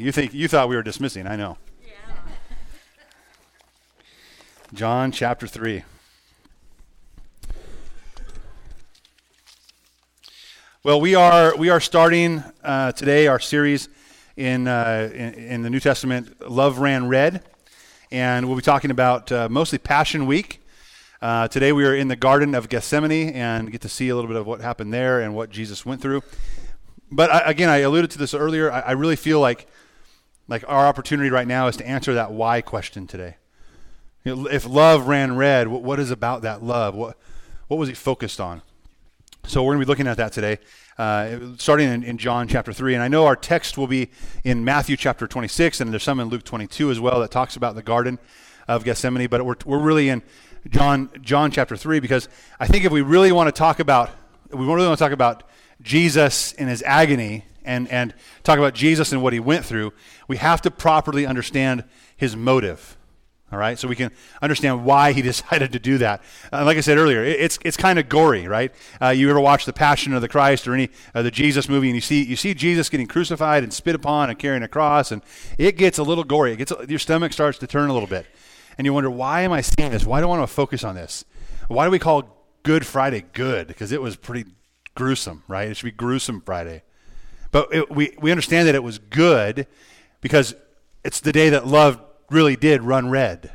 You think you thought we were dismissing, I know. John chapter 3. Well, we are we are starting uh, today our series in, uh, in, in the New Testament, Love Ran Red, and we'll be talking about uh, mostly Passion Week. Uh, today we are in the Garden of Gethsemane and get to see a little bit of what happened there and what Jesus went through. But I, again, I alluded to this earlier. I, I really feel like like our opportunity right now is to answer that why question today. You know, if love ran red, what, what is about that love? What what was he focused on? So we're going to be looking at that today, uh, starting in, in, John chapter 3. And I know our text will be in Matthew chapter 26, and there's some in Luke 22 as well that talks about the Garden of Gethsemane. But we're, we're really in John, John chapter 3 because I think if we really want to talk about, we really want to talk about Jesus in his agony and, and talk about Jesus and what he went through, we have to properly understand his motive. All right, so we can understand why he decided to do that. Uh, like I said earlier, it, it's it's kind of gory, right? Uh, you ever watch the Passion of the Christ or any uh, the Jesus movie, and you see you see Jesus getting crucified and spit upon and carrying a cross, and it gets a little gory. It gets your stomach starts to turn a little bit, and you wonder why am I seeing this? Why do I want to focus on this? Why do we call Good Friday good? Because it was pretty gruesome, right? It should be gruesome Friday, but it, we we understand that it was good because it's the day that love really did run red.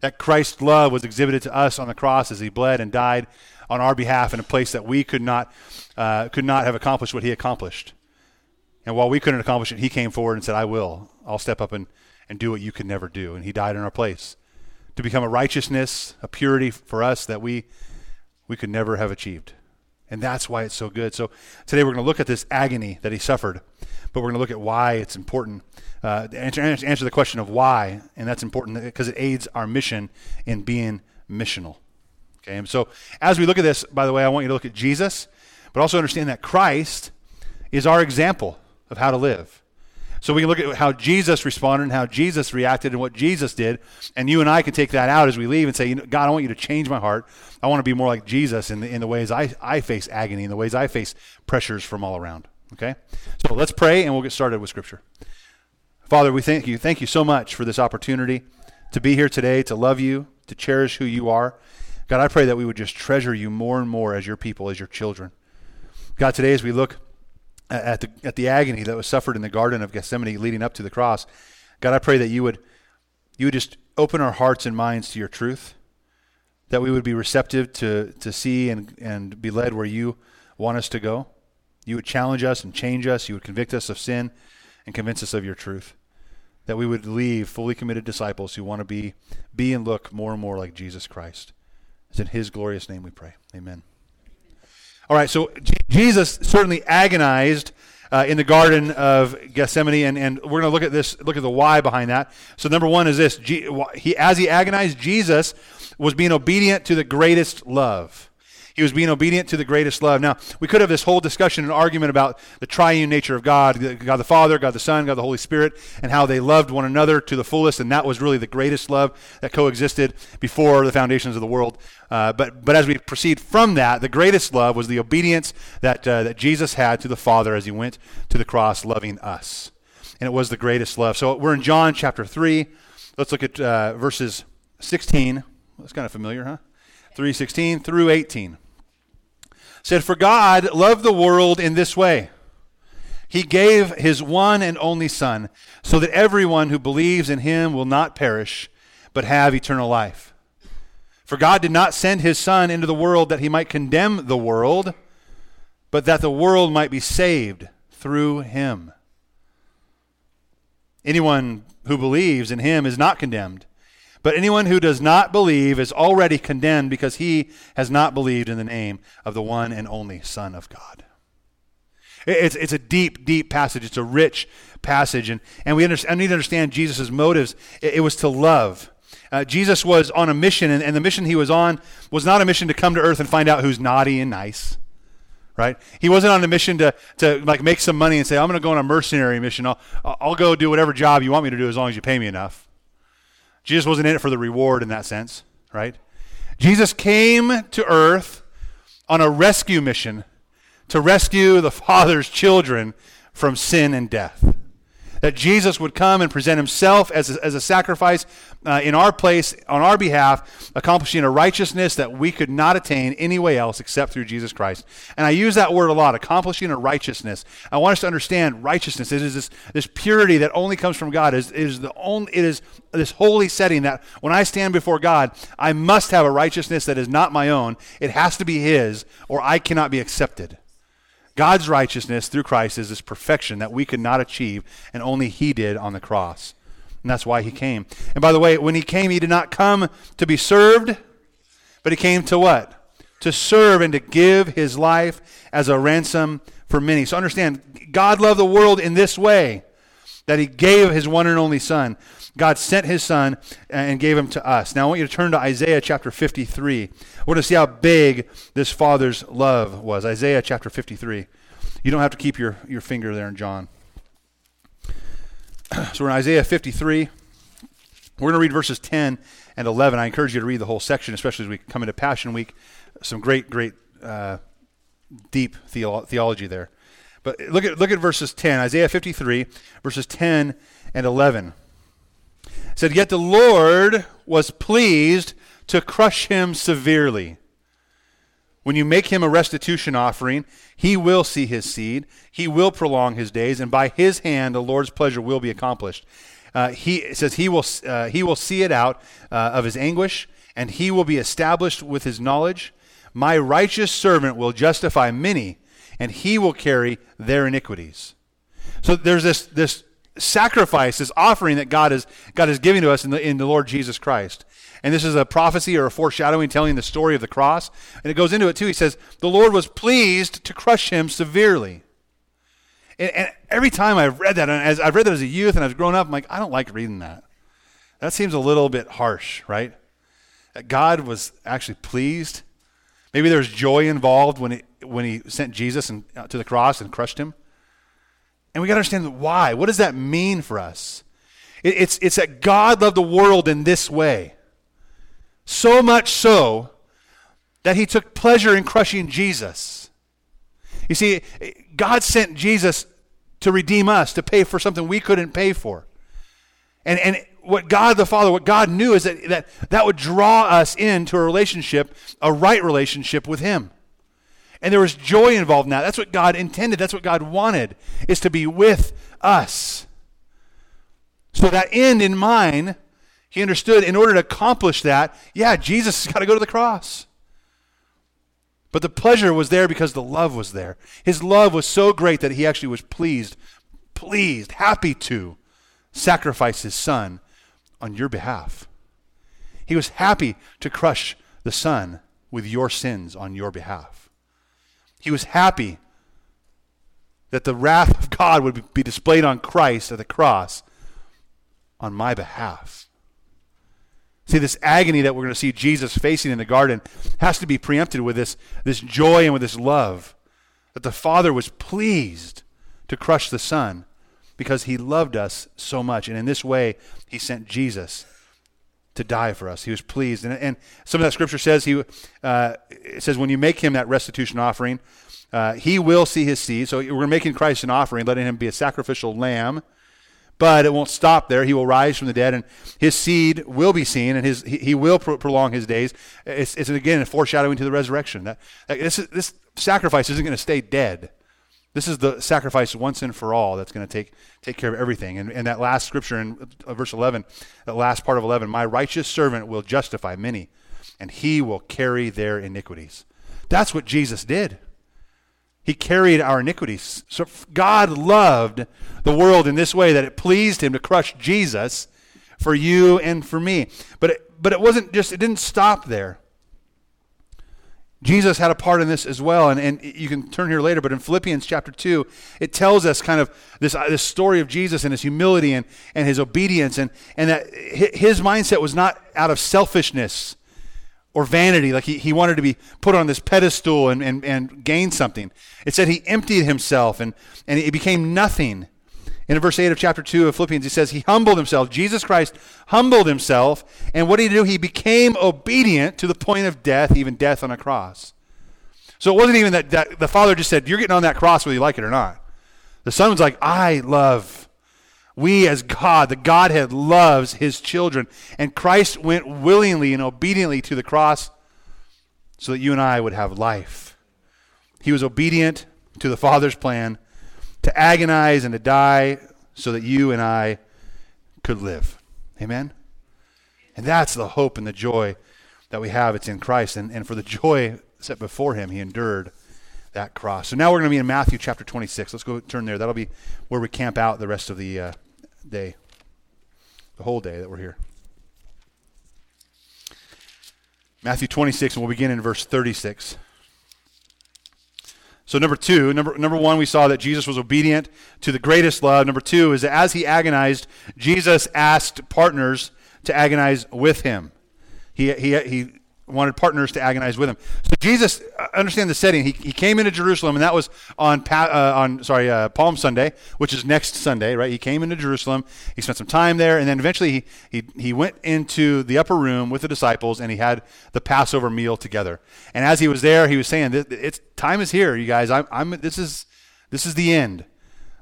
That Christ's love was exhibited to us on the cross as he bled and died on our behalf in a place that we could not, uh, could not have accomplished what he accomplished. And while we couldn't accomplish it, he came forward and said, I will. I'll step up and, and do what you could never do. And he died in our place to become a righteousness, a purity for us that we, we could never have achieved. And that's why it's so good. So today we're going to look at this agony that he suffered, but we're going to look at why it's important uh, to answer, answer the question of why, and that's important because it aids our mission in being missional. Okay, and so as we look at this, by the way, I want you to look at Jesus, but also understand that Christ is our example of how to live. So we can look at how Jesus responded and how Jesus reacted and what Jesus did, and you and I can take that out as we leave and say, you know, God, I want you to change my heart. I want to be more like Jesus in the, in the ways I, I face agony, in the ways I face pressures from all around. Okay? So let's pray and we'll get started with Scripture. Father, we thank you. Thank you so much for this opportunity to be here today, to love you, to cherish who you are. God, I pray that we would just treasure you more and more as your people, as your children. God, today as we look at the, at the agony that was suffered in the Garden of Gethsemane leading up to the cross, God, I pray that you would, you would just open our hearts and minds to your truth, that we would be receptive to, to see and, and be led where you want us to go. You would challenge us and change us. You would convict us of sin and convince us of your truth that we would leave fully committed disciples who want to be, be and look more and more like Jesus Christ. It's in his glorious name we pray. Amen. All right, so Jesus certainly agonized uh, in the Garden of Gethsemane, and, and we're going to look at this, look at the why behind that. So number one is this: G- he, as he agonized, Jesus was being obedient to the greatest love. He was being obedient to the greatest love. Now, we could have this whole discussion and argument about the triune nature of God God the Father, God the Son, God the Holy Spirit, and how they loved one another to the fullest, and that was really the greatest love that coexisted before the foundations of the world. Uh, but, but as we proceed from that, the greatest love was the obedience that, uh, that Jesus had to the Father as he went to the cross, loving us. And it was the greatest love. So we're in John chapter 3. Let's look at uh, verses 16. That's kind of familiar, huh? 3:16 through 18 said for God loved the world in this way. He gave his one and only son so that everyone who believes in him will not perish but have eternal life. For God did not send his son into the world that he might condemn the world but that the world might be saved through him. Anyone who believes in him is not condemned but anyone who does not believe is already condemned because he has not believed in the name of the one and only Son of God. It's, it's a deep, deep passage. It's a rich passage. And, and we under, I need to understand Jesus' motives. It, it was to love. Uh, Jesus was on a mission, and, and the mission he was on was not a mission to come to earth and find out who's naughty and nice right? He wasn't on a mission to, to like make some money and say, I'm going to go on a mercenary mission. I'll, I'll go do whatever job you want me to do as long as you pay me enough. Jesus wasn't in it for the reward in that sense, right? Jesus came to earth on a rescue mission to rescue the Father's children from sin and death. That Jesus would come and present himself as a, as a sacrifice uh, in our place, on our behalf, accomplishing a righteousness that we could not attain any way else except through Jesus Christ. And I use that word a lot, accomplishing a righteousness. I want us to understand righteousness. It is this, this purity that only comes from God. It is, it is the only, it is this holy setting that when I stand before God, I must have a righteousness that is not my own. It has to be His, or I cannot be accepted. God's righteousness through Christ is this perfection that we could not achieve, and only He did on the cross. And that's why He came. And by the way, when He came, He did not come to be served, but He came to what? To serve and to give His life as a ransom for many. So understand, God loved the world in this way that He gave His one and only Son. God sent his son and gave him to us. Now I want you to turn to Isaiah chapter 53. We're going to see how big this father's love was. Isaiah chapter 53. You don't have to keep your, your finger there in John. So we're in Isaiah 53. We're going to read verses 10 and 11. I encourage you to read the whole section, especially as we come into Passion Week. Some great, great, uh, deep theolo- theology there. But look at, look at verses 10, Isaiah 53, verses 10 and 11 said, Yet the Lord was pleased to crush him severely. When you make him a restitution offering, he will see his seed, he will prolong his days, and by his hand the Lord's pleasure will be accomplished. Uh, he says he will, uh, he will see it out uh, of his anguish, and he will be established with his knowledge. My righteous servant will justify many, and he will carry their iniquities. So there's this, this sacrifice, this offering that God is, God is giving to us in the, in the Lord Jesus Christ. And this is a prophecy or a foreshadowing telling the story of the cross. And it goes into it too. He says, The Lord was pleased to crush him severely. And, and every time I've read that, and as I've read that as a youth and I've grown up, I'm like, I don't like reading that. That seems a little bit harsh, right? That God was actually pleased. Maybe there's joy involved when, it, when he sent Jesus and, uh, to the cross and crushed him. And we got to understand why. What does that mean for us? It, it's, it's that God loved the world in this way. So much so that he took pleasure in crushing Jesus. You see, God sent Jesus to redeem us, to pay for something we couldn't pay for. And, and what God the Father, what God knew is that, that that would draw us into a relationship, a right relationship with Him. And there was joy involved in that. That's what God intended. That's what God wanted, is to be with us. So that end in mind, he understood in order to accomplish that, yeah, Jesus has got to go to the cross. But the pleasure was there because the love was there. His love was so great that he actually was pleased, pleased, happy to sacrifice his son on your behalf. He was happy to crush the son with your sins on your behalf. He was happy that the wrath of God would be displayed on Christ at the cross on my behalf. See, this agony that we're going to see Jesus facing in the garden has to be preempted with this, this joy and with this love that the Father was pleased to crush the Son because he loved us so much. And in this way, he sent Jesus to die for us. He was pleased. And, and some of that scripture says, he, uh, says, when you make him that restitution offering, uh, he will see his seed. So we're making Christ an offering, letting him be a sacrificial lamb. But it won't stop there. He will rise from the dead, and his seed will be seen, and his he, he will pro- prolong his days. It's, it's again a foreshadowing to the resurrection. That, that this, this sacrifice isn't going to stay dead. This is the sacrifice once and for all that's going to take, take care of everything. And, and that last scripture in uh, verse 11, that last part of 11, my righteous servant will justify many, and he will carry their iniquities. That's what Jesus did. He carried our iniquities. So God loved the world in this way that it pleased him to crush Jesus for you and for me. But it, but it wasn't just, it didn't stop there. Jesus had a part in this as well, and, and you can turn here later, but in Philippians chapter 2, it tells us kind of this, uh, this story of Jesus and his humility and, and his obedience, and, and that his mindset was not out of selfishness or vanity, like he, he wanted to be put on this pedestal and, and, and gain something. It said he emptied himself and, and he became nothing. In verse 8 of chapter 2 of Philippians, he says he humbled himself. Jesus Christ humbled himself. And what did he do? He became obedient to the point of death, even death on a cross. So it wasn't even that, that the Father just said, You're getting on that cross whether you like it or not. The Son was like, I love, We, as God, the Godhead, loves his children. And Christ went willingly and obediently to the cross so that you and I would have life. He was obedient to the Father's plan to agonize and to die so that you and I could live. Amen? And that's the hope and the joy that we have. It's in Christ. And, and for the joy set before him, he endured that cross. So now we're going to be in Matthew chapter 26. Let's go turn there. That'll be where we camp out the rest of the uh, day, the whole day that we're here. Matthew 26, and we'll begin in verse 36. So number two, number number one, we saw that Jesus was obedient to the greatest love. Number two is that as he agonized, Jesus asked partners to agonize with him. He he he wanted partners to agonize with him. So Jesus, uh, understand the setting. He, he came into Jerusalem, and that was on uh, on sorry uh, Palm Sunday, which is next Sunday, right? He came into Jerusalem. He spent some time there, and then eventually he he, he went into the upper room with the disciples, and he had the Passover meal together. And as he was there, he was saying, "It's time is here, you guys. I'm, I'm this is this is the end.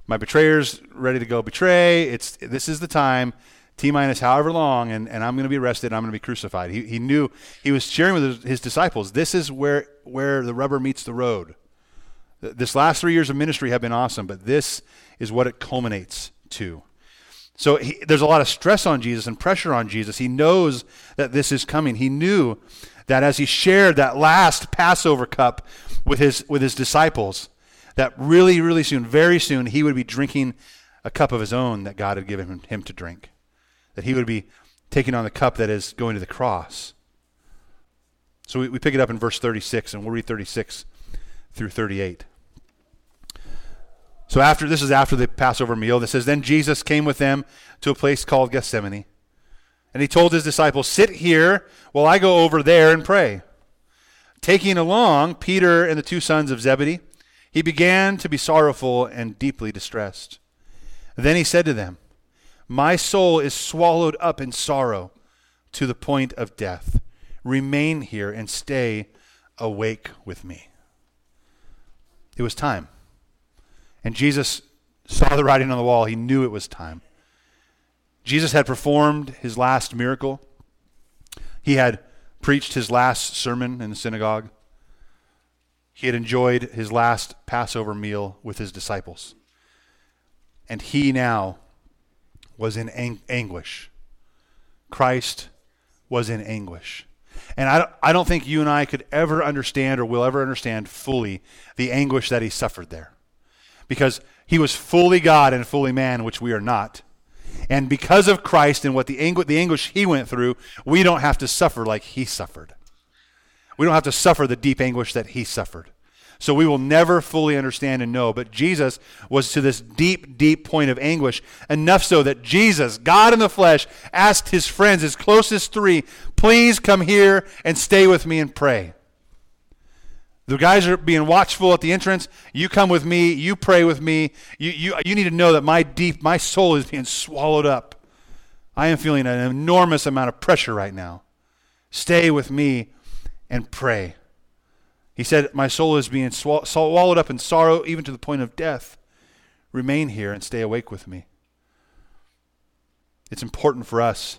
My betrayer's ready to go betray. It's this is the time." T minus however long, and, and I'm going to be arrested and I'm going to be crucified. He, he knew, he was sharing with his, disciples, this is where, where the rubber meets the road. This last three years of ministry have been awesome, but this is what it culminates to. So he, there's a lot of stress on Jesus and pressure on Jesus. He knows that this is coming. He knew that as he shared that last Passover cup with his, with his disciples, that really, really soon, very soon, he would be drinking a cup of his own that God had given him, him to drink that he would be taking on the cup that is going to the cross. So we, we pick it up in verse 36, and we'll read 36 through 38. So after this is after the Passover meal. That says, Then Jesus came with them to a place called Gethsemane. And he told his disciples, Sit here while I go over there and pray. Taking along Peter and the two sons of Zebedee, he began to be sorrowful and deeply distressed. Then he said to them, my soul is swallowed up in sorrow to the point of death. Remain here and stay awake with me. It was time. And Jesus saw the writing on the wall. He knew it was time. Jesus had performed his last miracle. He had preached his last sermon in the synagogue. He had enjoyed his last Passover meal with his disciples. And he now was in ang- anguish. Christ was in anguish. And I don't, I don't think you and I could ever understand or will ever understand fully the anguish that he suffered there. Because he was fully God and fully man, which we are not. And because of Christ and what the, angu- the anguish he went through, we don't have to suffer like he suffered. We don't have to suffer the deep anguish that he suffered. So we will never fully understand and know. But Jesus was to this deep, deep point of anguish, enough so that Jesus, God in the flesh, asked his friends, his closest three, please come here and stay with me and pray. The guys are being watchful at the entrance. You come with me. You pray with me. You, you, you need to know that my deep, my soul is being swallowed up. I am feeling an enormous amount of pressure right now. Stay with me and pray. He said, My soul is being swallowed up in sorrow, even to the point of death. Remain here and stay awake with me. It's important for us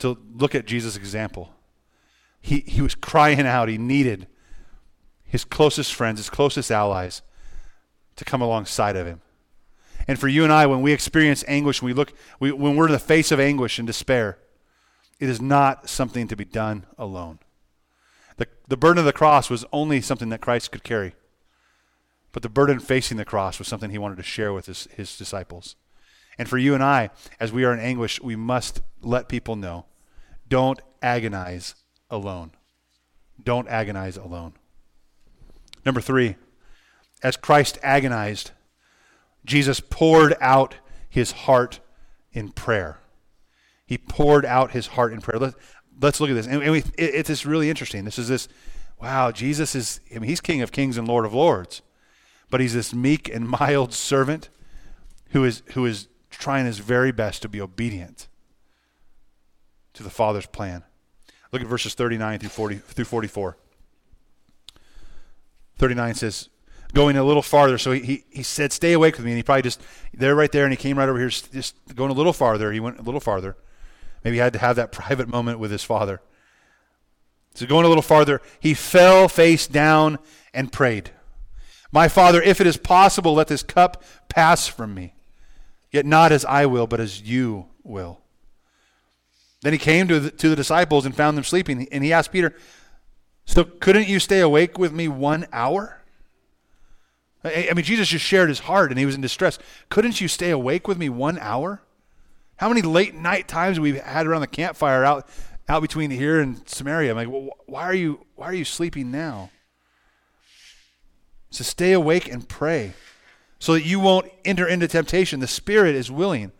to look at Jesus' example. He, he was crying out. He needed his closest friends, his closest allies, to come alongside of him. And for you and I, when we experience anguish, we look, we, when we're in the face of anguish and despair, it is not something to be done alone. The, the burden of the cross was only something that Christ could carry. But the burden facing the cross was something he wanted to share with his, his disciples. And for you and I, as we are in anguish, we must let people know don't agonize alone. Don't agonize alone. Number three, as Christ agonized, Jesus poured out his heart in prayer. He poured out his heart in prayer. Let, let's look at this. And, and we, it, it's this really interesting. This is this, wow, Jesus is, I mean, he's King of kings and Lord of lords, but he's this meek and mild servant who is, who is trying his very best to be obedient to the Father's plan. Look at verses 39 through, 40, through 44. 39 says, going a little farther. So he, he, he said, Stay awake with me. And he probably just, there right there, and he came right over here, just going a little farther. He went a little farther. Maybe he had to have that private moment with his father. So going a little farther, he fell face down and prayed. My father, if it is possible, let this cup pass from me. Yet not as I will, but as you will. Then he came to the, to the disciples and found them sleeping. And he asked Peter, So couldn't you stay awake with me one hour? I mean, Jesus just shared his heart and he was in distress. Couldn't you stay awake with me one hour? How many late night times we've had around the campfire out out between here and Samaria? I'm like, well, why are you why are you sleeping now? So stay awake and pray so that you won't enter into temptation. The spirit is willing,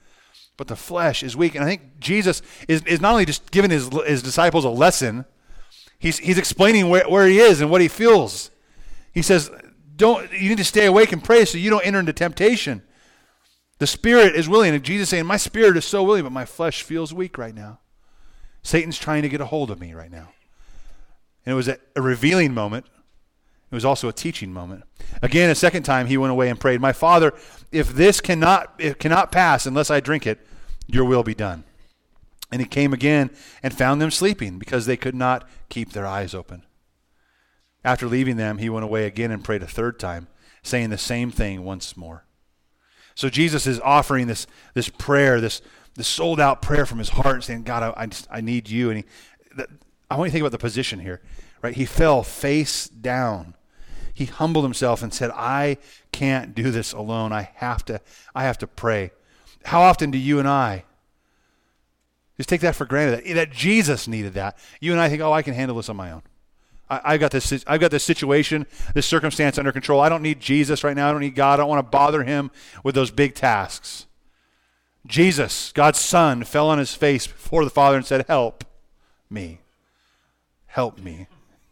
but the flesh is weak. And I think Jesus is, is not only just giving his, his disciples a lesson, he's, he's explaining where, where he is and what he feels. He says, don't, you need to stay awake and pray so you don't enter into temptation. The spirit is willing. And Jesus saying, My spirit is so willing, but my flesh feels weak right now. Satan's trying to get a hold of me right now. And it was a, a revealing moment. It was also a teaching moment. Again, a second time he went away and prayed, My Father, if this cannot, it cannot pass unless I drink it, your will be done. And he came again and found them sleeping because they could not keep their eyes open. After leaving them, he went away again and prayed a third time, saying the same thing once more. So Jesus is offering this, this prayer, this, this sold out prayer from his heart, saying, God, I, I, just, I need you. And he, I want you to think about the position here, right? He fell face down. He humbled himself and said, I can't do this alone. I have to, I have to pray. How often do you and I just take that for granted that, that Jesus needed that? You and I think, oh, I can handle this on my own. I, have got this. I've got this situation, this circumstance under control. I don't need Jesus right now. I don't need God. I don't want to bother Him with those big tasks. Jesus, God's Son, fell on his face before the Father and said, "Help me, help me."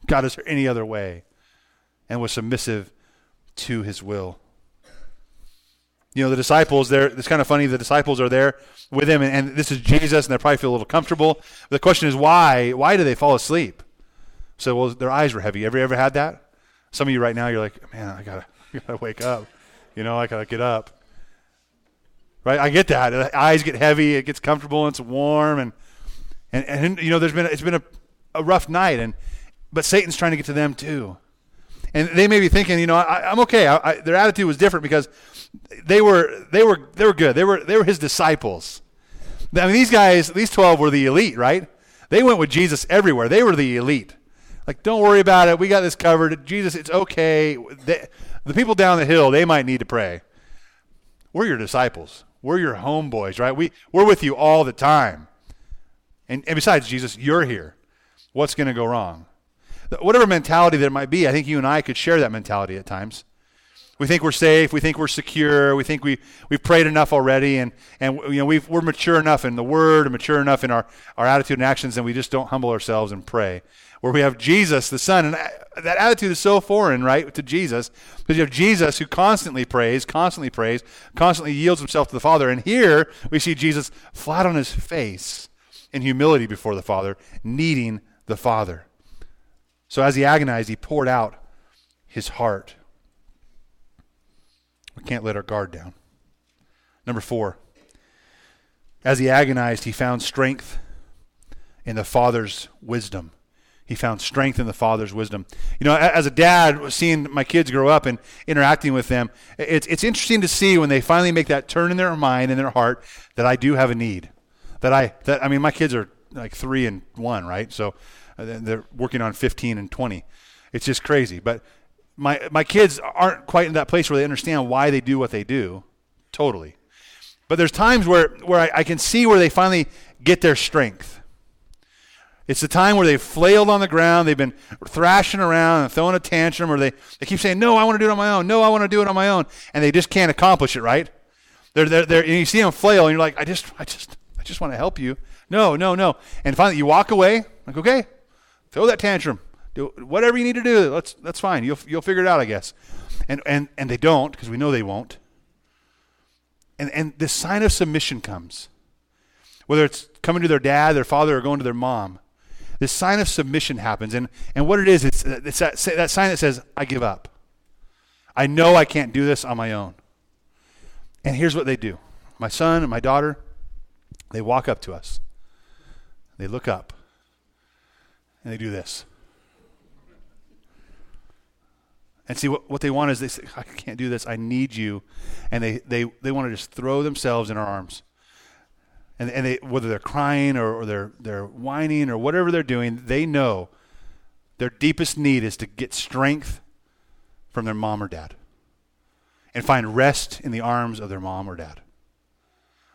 God, is there any other way? And was submissive to His will. You know, the disciples, there, it's kind of funny. The disciples are there with him, and, and this is Jesus, and they probably feel a little comfortable. But the question is, why? Why do they fall asleep? So, well, their eyes were heavy. Ever ever had that? Some of you right now, you're like, man, I gotta, I gotta wake up. You know, I gotta get up. Right? I get that. The eyes get heavy. It gets comfortable. And it's warm, and and and you know, there's been it's been a, a rough night, and but Satan's trying to get to them too, and they may be thinking, you know, I, am okay. I, I, their attitude was different because they were they were they were good. They were they were his disciples. I mean, these guys, these twelve were the elite, right? They went with Jesus everywhere. They were the elite. Like, don't worry about it. We got this covered. Jesus, it's okay. They, the people down the hill, they might need to pray. We're your disciples. We're your homeboys, right? We, we're with you all the time. And, and besides, Jesus, you're here. What's going to go wrong? Whatever mentality there might be, I think you and I could share that mentality at times. We think we're safe. We think we're secure. We think we, we've prayed enough already, and, and you know, we are mature enough in the Word and mature enough in our, our attitude and actions, and we just don't humble ourselves and pray where we have Jesus, the Son. And uh, that attitude is so foreign, right, to Jesus, because you have Jesus who constantly prays, constantly prays, constantly yields himself to the Father. And here we see Jesus flat on his face in humility before the Father, needing the Father. So as he agonized, he poured out his heart. We can't let our guard down. Number four, as he agonized, he found strength in the Father's wisdom. He found strength in the Father's wisdom. You know, as a dad, seeing my kids grow up and interacting with them, it's, it's interesting to see when they finally make that turn in their mind and their heart that I do have a need. That I, that I mean, my kids are like three and one, right? So uh, they're working on 15 and 20. It's just crazy. But my, my kids aren't quite in that place where they understand why they do what they do, totally. But there's times where, where I, I can see where they finally get their strength it's the time where they've flailed on the ground, they've been thrashing around and throwing a tantrum, or they, they keep saying, No, I want to do it on my own. No, I want to do it on my own. And they just can't accomplish it, right? They're, they're, they're, and you see them flail, and you're like, I just, I just, I just want to help you. No, no, no. And finally, you walk away, like, okay, throw that tantrum. Do whatever you need to do. Let's, that's fine. You'll, you'll figure it out, I guess. And, and, and they don't, because we know they won't. And, and this sign of submission comes. Whether it's coming to their dad, their father, or going to their mom this sign of submission happens. And, and what it is, it's, it's that, that sign that says, I give up. I know I can't do this on my own. And here's what they do my son and my daughter, they walk up to us. They look up and they do this. And see, what, what they want is they say, I can't do this. I need you. And they, they, they want to just throw themselves in our arms. And, and they, whether they're crying or, or they're, they're whining or whatever they're doing, they know their deepest need is to get strength from their mom or dad and find rest in the arms of their mom or dad.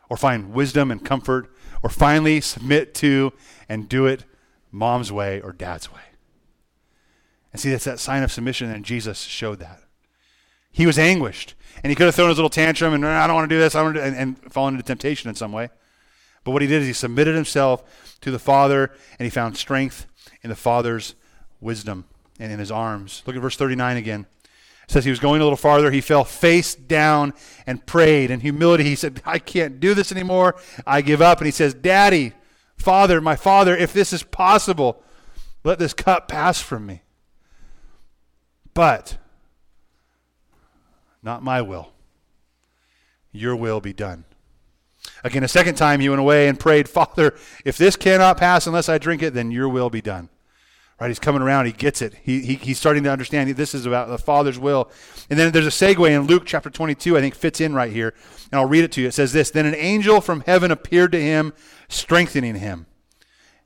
Or find wisdom and comfort, or finally submit to and do it mom's way or dad's way. And see, that's that sign of submission, and Jesus showed that. He was anguished, and he could have thrown his little tantrum and I don't want to do this, I want to, and, and fallen into temptation in some way. But what he did is he submitted himself to the Father, and he found strength in the Father's wisdom and in his arms. Look at verse 39 again. It says he was going a little farther. He fell face down and prayed. In humility, he said, I can't do this anymore. I give up. And he says, Daddy, Father, my Father, if this is possible, let this cup pass from me. But not my will. Your will be done. Again, a second time he went away and prayed, Father, if this cannot pass unless I drink it, then your will be done. Right? He's coming around. He gets it. He, he, he's starting to understand this is about the Father's will. And then there's a segue in Luke chapter 22, I think fits in right here. And I'll read it to you. It says this Then an angel from heaven appeared to him, strengthening him.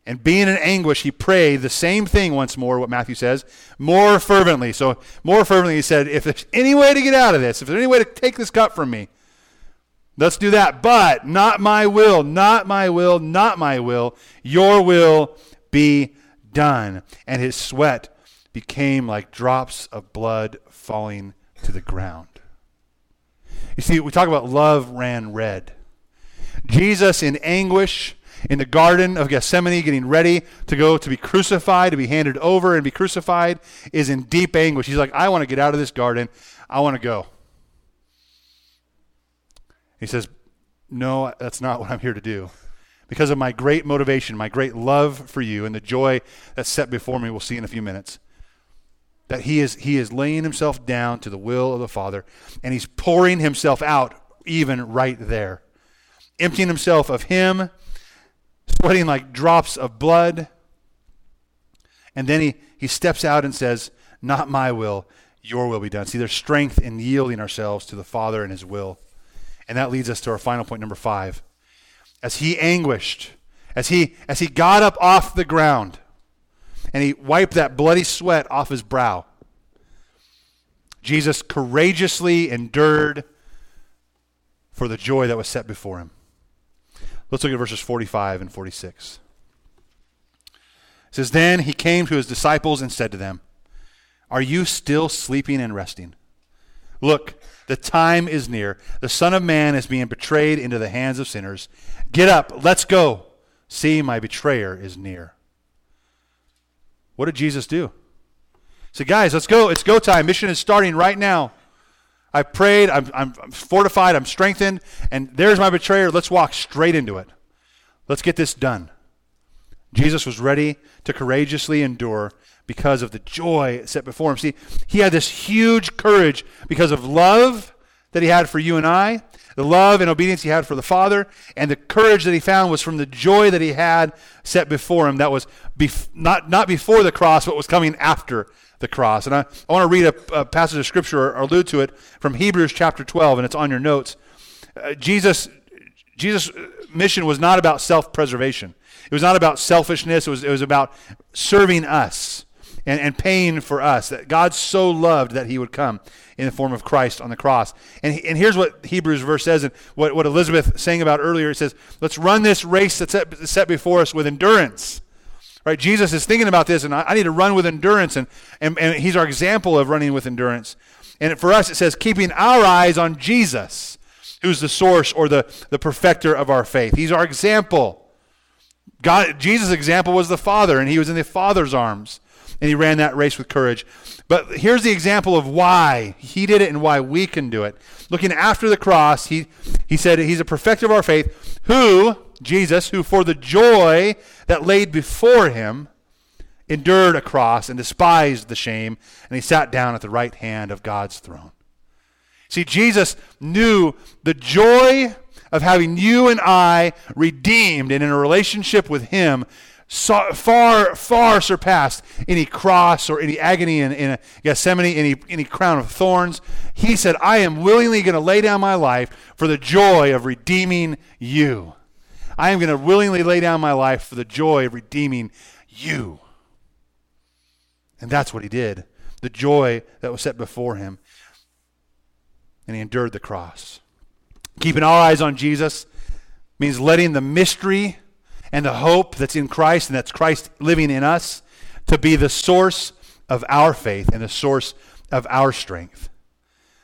And being in anguish, he prayed the same thing once more, what Matthew says, more fervently. So, more fervently, he said, If there's any way to get out of this, if there's any way to take this cup from me, let's do that. But not my will, not my will, not my will. Your will be done. And his sweat became like drops of blood falling to the ground. You see, we talk about love ran red. Jesus in anguish in the Garden of Gethsemane, getting ready to go to be crucified, to be handed over and be crucified, is in deep anguish. He's like, I want to get out of this garden. I want to go. He says, No, that's not what I'm here to do. Because of my great motivation, my great love for you, and the joy that's set before me, we'll see in a few minutes. That he is, he is laying himself down to the will of the Father, and he's pouring himself out even right there. Emptying himself of him sweating like drops of blood. And then he, he steps out and says, Not my will, your will be done. See, there's strength in yielding ourselves to the Father and his will. And that leads us to our final point, number five. As he anguished, as he, as he got up off the ground, and he wiped that bloody sweat off his brow, Jesus courageously endured for the joy that was set before him. Let's look at verses 45 and 46. It says, Then he came to his disciples and said to them, Are you still sleeping and resting? Look, the time is near. The Son of Man is being betrayed into the hands of sinners. Get up, let's go. See, my betrayer is near. What did Jesus do? He said, Guys, let's go. It's go time. Mission is starting right now. I prayed, I'm, I'm, I'm fortified, I'm strengthened, and there's my betrayer. Let's walk straight into it. Let's get this done. Jesus was ready to courageously endure because of the joy set before him. See, he had this huge courage because of love that he had for you and I, the love and obedience he had for the Father, and the courage that he found was from the joy that he had set before him that was bef- not, not before the cross, but was coming after the cross. And I, I want to read a, a, passage of scripture or allude to it from Hebrews chapter 12, and it's on your notes. Uh, Jesus, Jesus' mission was not about self preservation, it was not about selfishness, it was, it was about serving us. And, and paying for us that God so loved that he would come in the form of Christ on the cross. And, and here's what Hebrews verse says, and what, what Elizabeth sang about earlier. It says, Let's run this race that's set, set before us with endurance Right? Jesus is thinking about this, and I, I need to run with endurance, and, and, and he's our example of running with endurance. And for us, it says, keeping our eyes on Jesus, who's the source or the, the perfecter of our faith. He's our example. God, Jesus' example was the Father, and he was in the Father's arms, and he ran that race with courage. But here's the example of why he did it and why we can do it. Looking after the cross, he, he said he's a perfecter of our faith, who, Jesus, who for the joy that laid before him endured a cross and despised the shame, and he sat down at the right hand of God's throne. See, Jesus knew the joy of having you and I redeemed and in a relationship with Him far, far surpassed any cross or any agony in, in Gethsemane, any, any crown of thorns. He said, I am willingly going to lay down my life for the joy of redeeming you. I am going to willingly lay down my life for the joy of redeeming you. And that's what he did. The joy that was set before him. And he endured the cross. Keeping our eyes on Jesus means letting the mystery and the hope that's in Christ and that's Christ living in us to be the source of our faith and the source of our strength.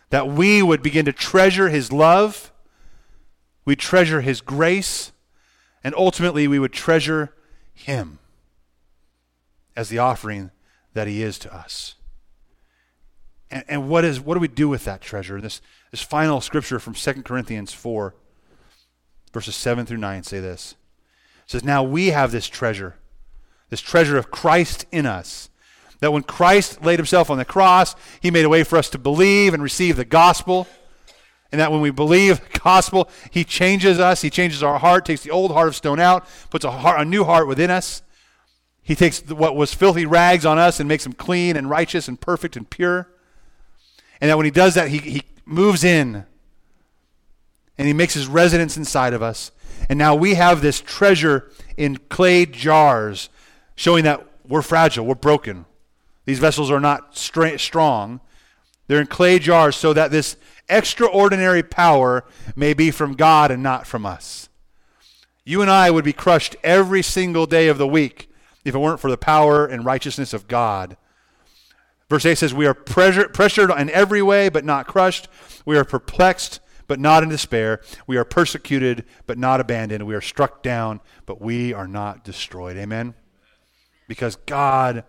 That we would begin to treasure his love, we treasure his grace, and ultimately we would treasure him as the offering that he is to us. And, and what, is, what do we do with that treasure? This, this final scripture from 2 Corinthians 4, verses 7 through 9 say this. Says, Now we have this treasure, this treasure of Christ in us. That when Christ laid himself on the cross, he made a way for us to believe and receive the gospel. And that when we believe gospel, he changes us. He changes our heart, takes the old heart of stone out, puts a, heart, a new heart within us. He takes what was filthy rags on us and makes them clean and righteous and perfect and pure. And that when he does that, he, he moves in and he makes his residence inside of us. And now we have this treasure in clay jars, showing that we're fragile, we're broken. These vessels are not strong. They're in clay jars so that this extraordinary power may be from God and not from us. You and I would be crushed every single day of the week if it weren't for the power and righteousness of God. Verse 8 says, We are pressured in every way, but not crushed. We are perplexed, but not in despair. We are persecuted, but not abandoned. We are struck down, but we are not destroyed. Amen? Because God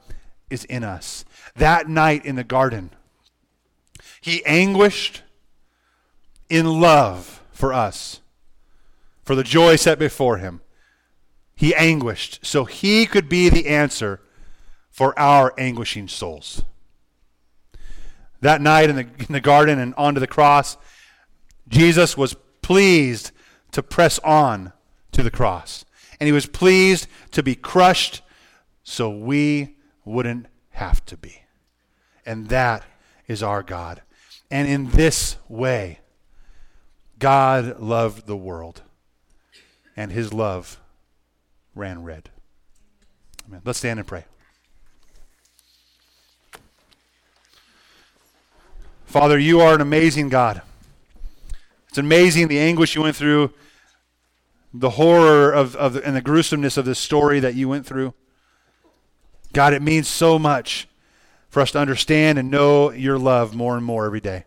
is in us. That night in the garden, He anguished in love for us, for the joy set before Him. He anguished so He could be the answer for our anguishing souls. That night in the, in the garden and onto the cross, Jesus was pleased to press on to the cross. And he was pleased to be crushed so we wouldn't have to be. And that is our God. And in this way, God loved the world, and his love ran red. Amen. Let's stand and pray. Father, you are an amazing God. It's amazing the anguish you went through, the horror of, of and the gruesomeness of this story that you went through. God, it means so much for us to understand and know your love more and more every day.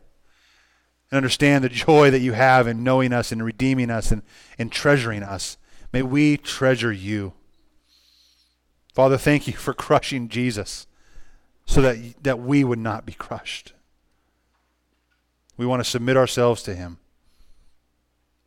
And understand the joy that you have in knowing us and redeeming us and, and treasuring us. May we treasure you. Father, thank you for crushing Jesus so that, that we would not be crushed. We want to submit ourselves to him.